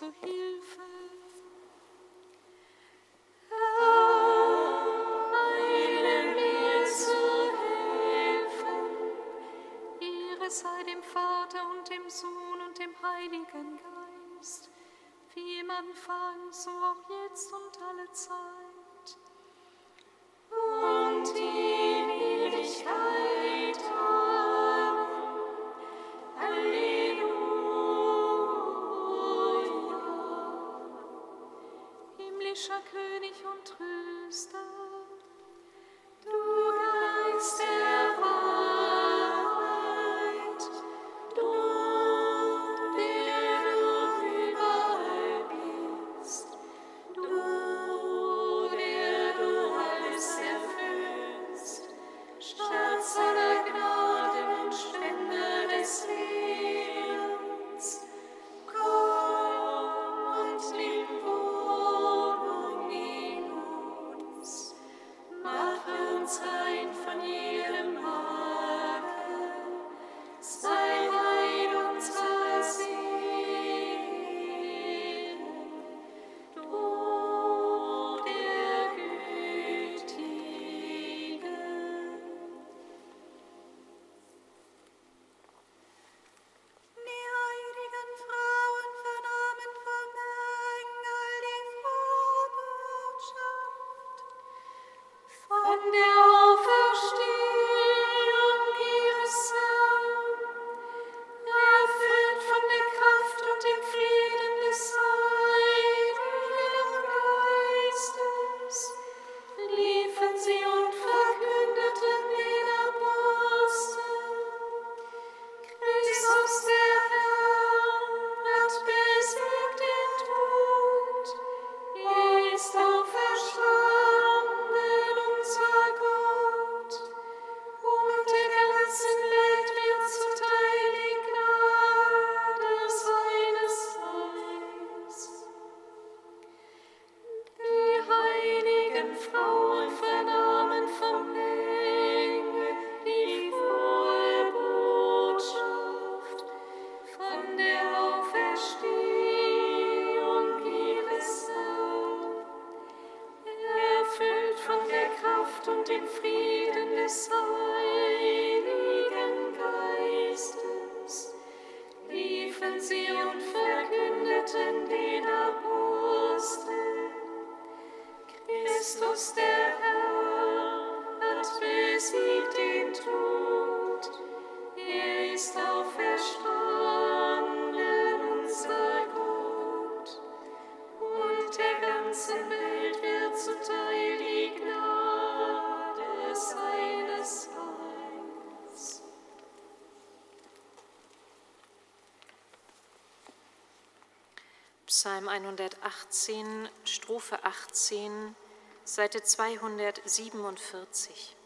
zu Hilfe. Eile mir zu Hilfe. Ehre sei dem Vater und dem Sohn und dem Heiligen Geist, wie im Anfang, so auch jetzt und alle Zeit. Psalm 118, Strophe 18, Seite 247.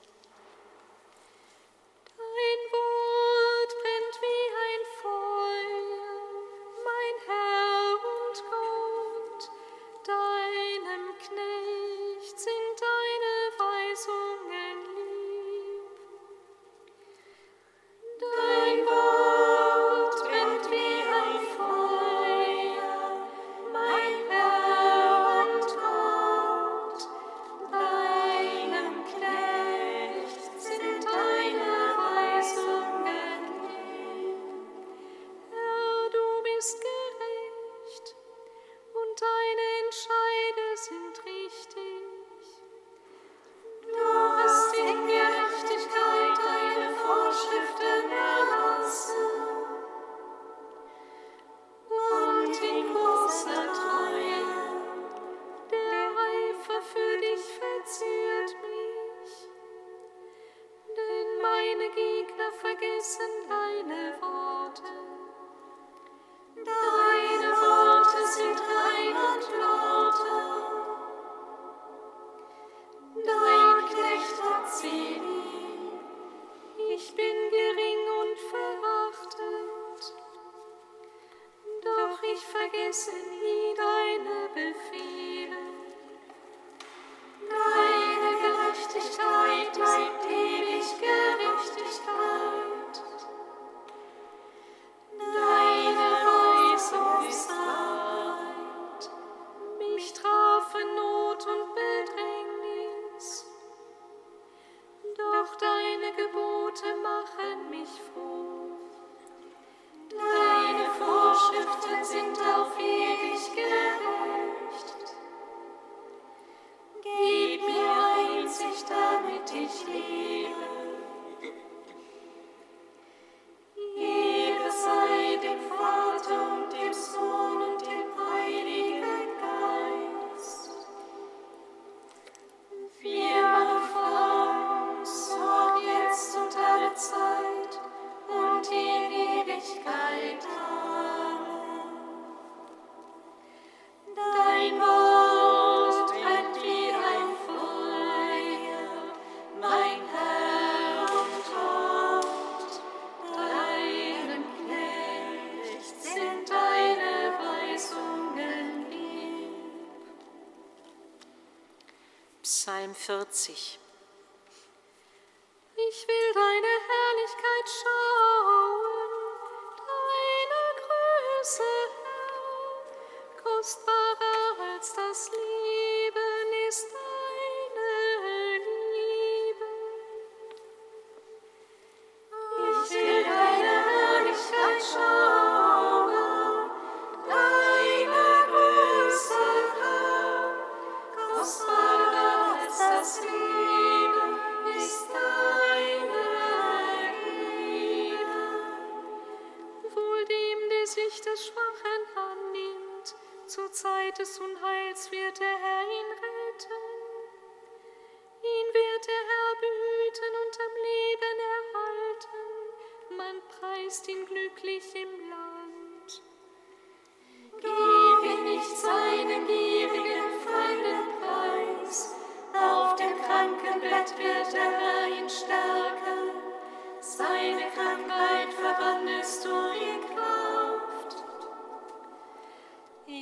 40. sich des Schwachen annimmt. Zur Zeit des Unheils wird der Herr ihn retten. Ihn wird der Herr behüten und am Leben erhalten. Man preist ihn glücklich im Land. Gebe nicht seinen gierigen Feinden preis. Auf dem Krankenbett wird der Herr ihn stärken. Seine Krankheit verwandelst du in Kraft.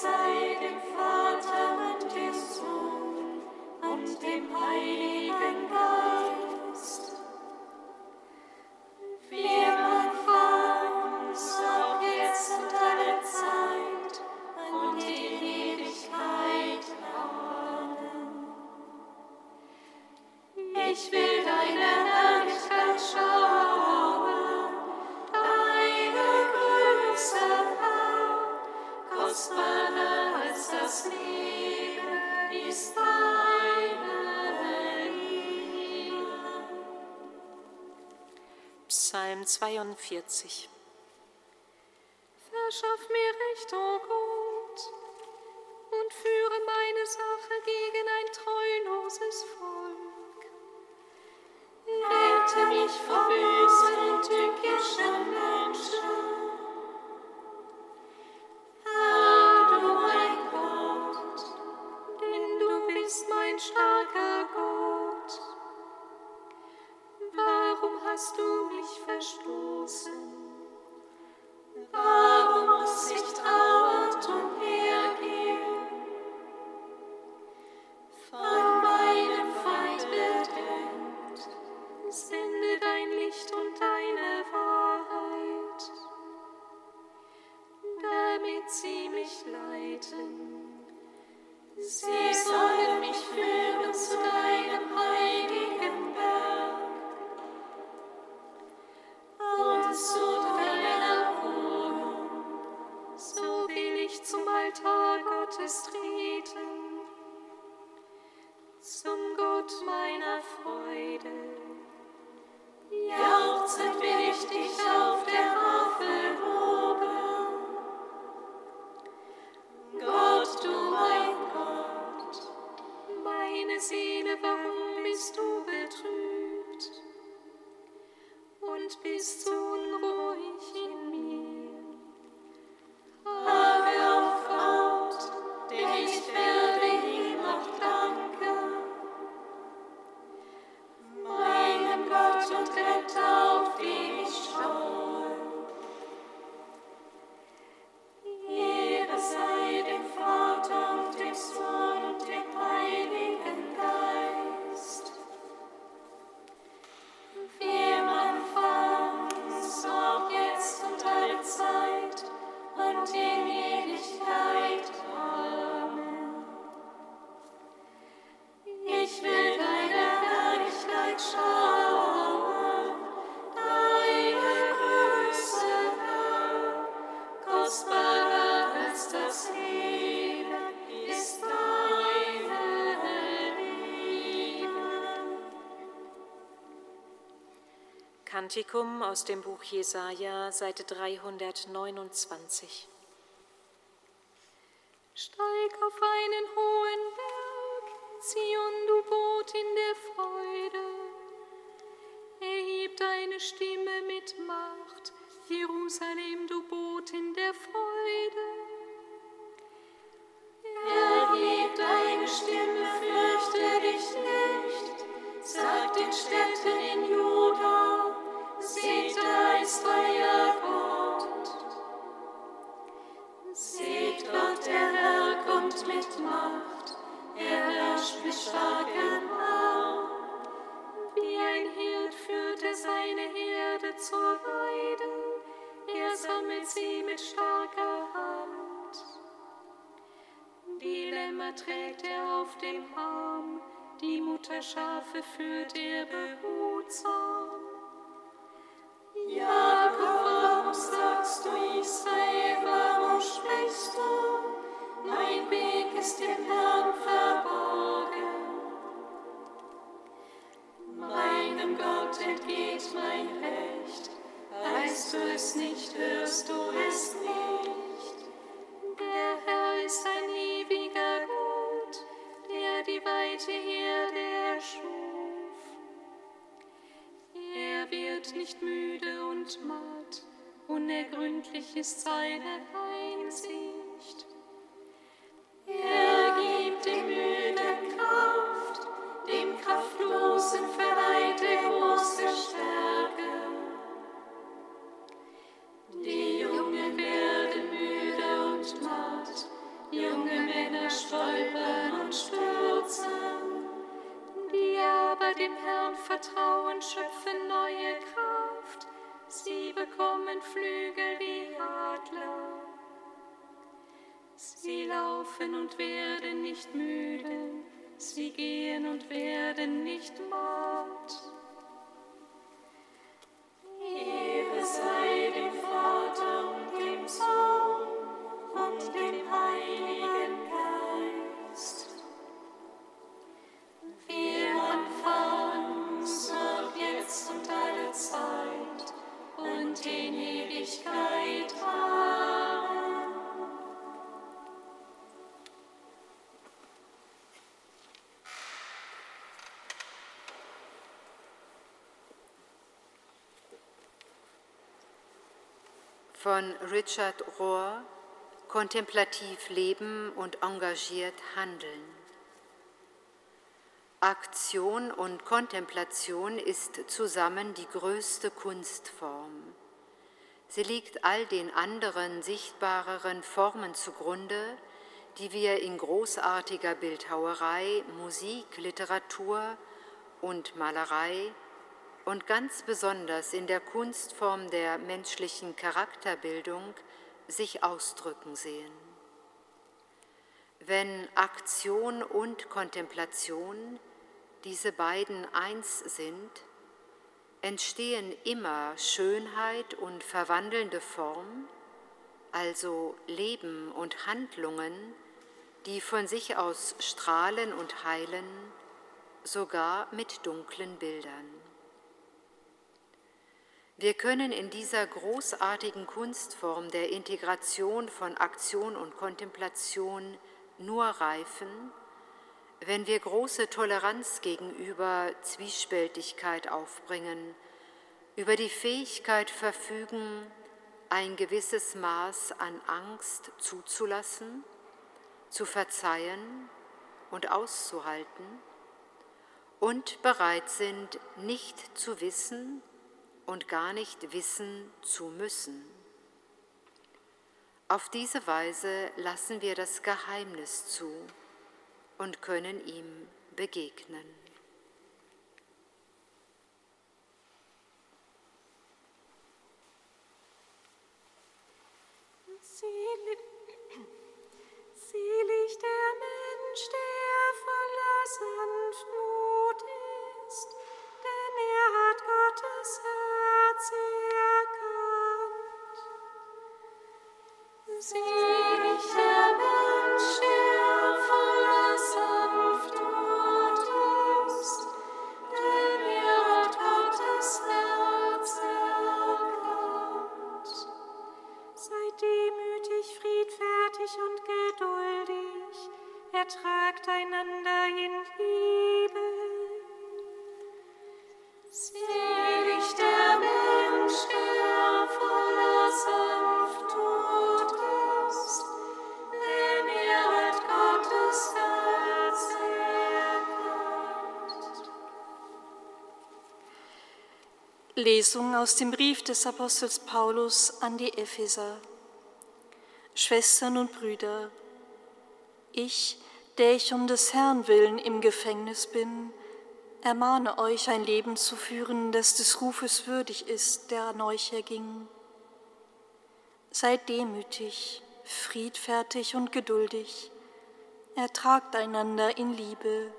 say 42. beten zum Gott meiner Freude. Jauchzend bin ich dich auf der Hafel oben. Gott, du mein Gott, meine Seele, warum bist so unruhig Kantikum aus dem Buch Jesaja, Seite 329. unergründlich ist seine laufen und werden nicht müde, sie gehen und werden nicht matt. Richard Rohr kontemplativ leben und engagiert handeln. Aktion und Kontemplation ist zusammen die größte Kunstform. Sie liegt all den anderen sichtbareren Formen zugrunde, die wir in großartiger Bildhauerei, Musik, Literatur und Malerei und ganz besonders in der Kunstform der menschlichen Charakterbildung sich ausdrücken sehen. Wenn Aktion und Kontemplation, diese beiden eins sind, entstehen immer Schönheit und verwandelnde Form, also Leben und Handlungen, die von sich aus strahlen und heilen, sogar mit dunklen Bildern. Wir können in dieser großartigen Kunstform der Integration von Aktion und Kontemplation nur reifen, wenn wir große Toleranz gegenüber Zwiespältigkeit aufbringen, über die Fähigkeit verfügen, ein gewisses Maß an Angst zuzulassen, zu verzeihen und auszuhalten und bereit sind, nicht zu wissen, und gar nicht wissen zu müssen. Auf diese Weise lassen wir das Geheimnis zu und können ihm begegnen. Lesung aus dem Brief des Apostels Paulus an die Epheser. Schwestern und Brüder, ich, der ich um des Herrn willen im Gefängnis bin, ermahne euch, ein Leben zu führen, das des Rufes würdig ist, der an euch erging. Seid demütig, friedfertig und geduldig, ertragt einander in Liebe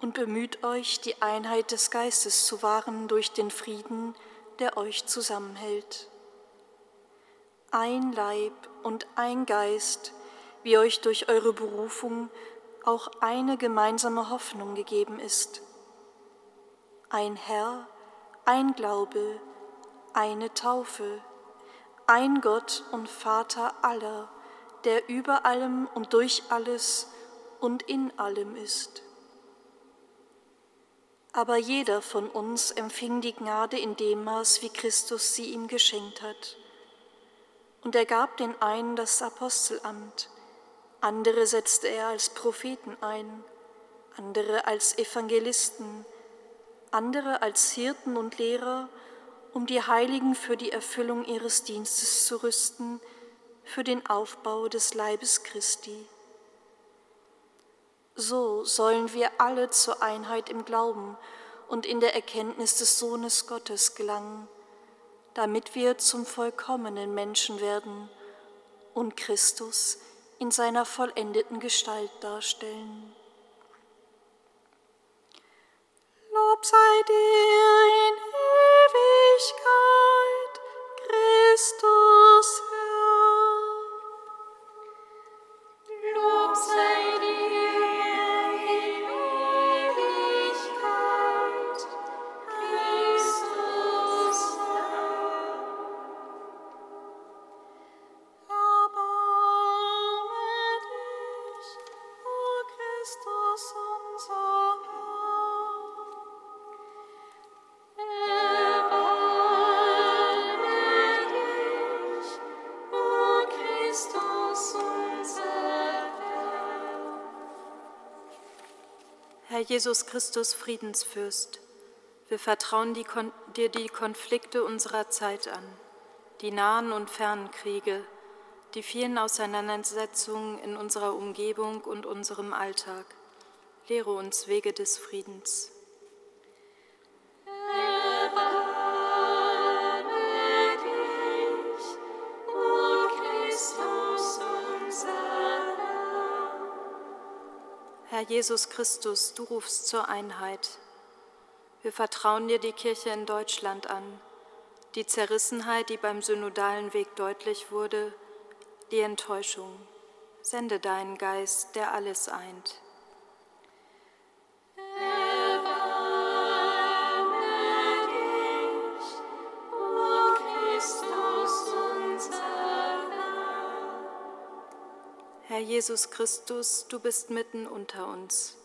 und bemüht euch, die Einheit des Geistes zu wahren durch den Frieden, der euch zusammenhält. Ein Leib und ein Geist, wie euch durch eure Berufung auch eine gemeinsame Hoffnung gegeben ist. Ein Herr, ein Glaube, eine Taufe, ein Gott und Vater aller, der über allem und durch alles und in allem ist. Aber jeder von uns empfing die Gnade in dem Maß, wie Christus sie ihm geschenkt hat. Und er gab den einen das Apostelamt, andere setzte er als Propheten ein, andere als Evangelisten, andere als Hirten und Lehrer, um die Heiligen für die Erfüllung ihres Dienstes zu rüsten, für den Aufbau des Leibes Christi. So sollen wir alle zur Einheit im Glauben und in der Erkenntnis des Sohnes Gottes gelangen, damit wir zum vollkommenen Menschen werden und Christus in seiner vollendeten Gestalt darstellen. Lob sei dir in Ewigkeit, Christus Herr. Herr Jesus Christus, Friedensfürst, wir vertrauen die dir die Konflikte unserer Zeit an, die nahen und fernen Kriege, die vielen Auseinandersetzungen in unserer Umgebung und unserem Alltag. Lehre uns Wege des Friedens. Jesus Christus, du rufst zur Einheit. Wir vertrauen dir die Kirche in Deutschland an, die Zerrissenheit, die beim synodalen Weg deutlich wurde, die Enttäuschung. Sende deinen Geist, der alles eint. Herr. Jesus Christus, du bist mitten unter uns.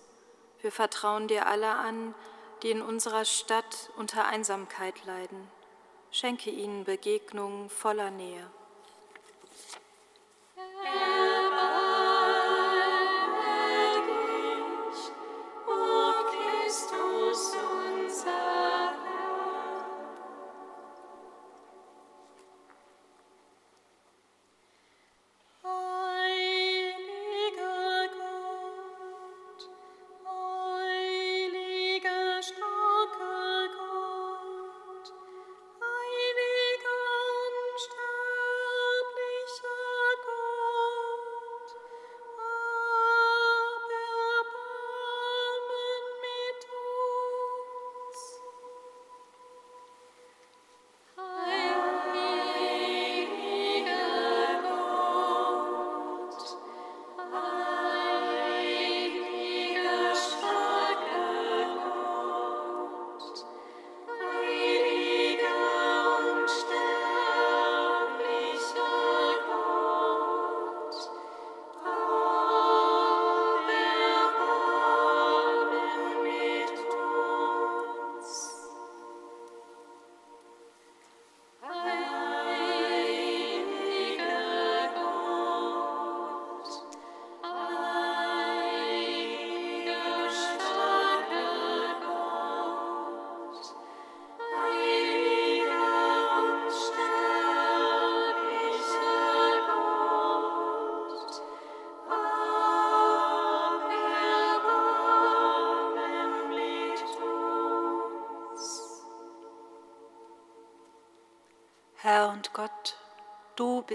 Wir vertrauen dir alle an, die in unserer Stadt unter Einsamkeit leiden. Schenke ihnen Begegnungen voller Nähe.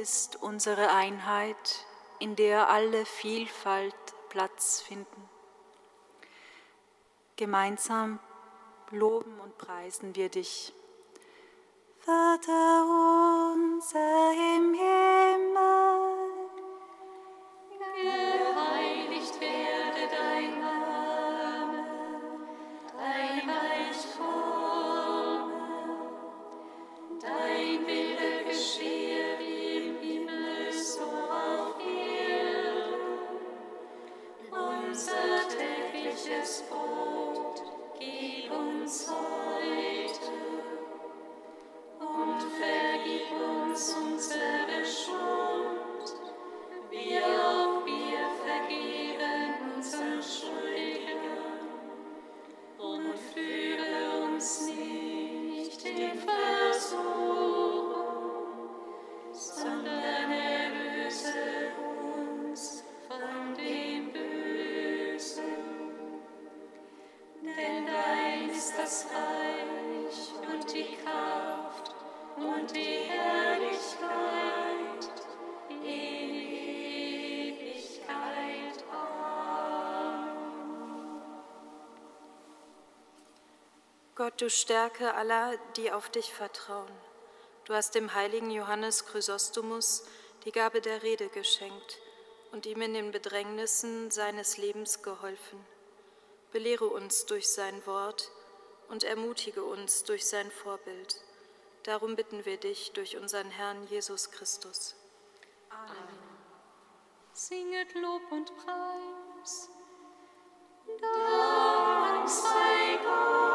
Du bist unsere Einheit, in der alle Vielfalt Platz finden. Gemeinsam loben und preisen wir dich. Vater unser im Himmel, Gott, du Stärke aller, die auf dich vertrauen. Du hast dem heiligen Johannes Chrysostomus die Gabe der Rede geschenkt und ihm in den Bedrängnissen seines Lebens geholfen. Belehre uns durch sein Wort und ermutige uns durch sein Vorbild. Darum bitten wir dich durch unseren Herrn Jesus Christus. Singet Lob und Preis. Dank sei Gott,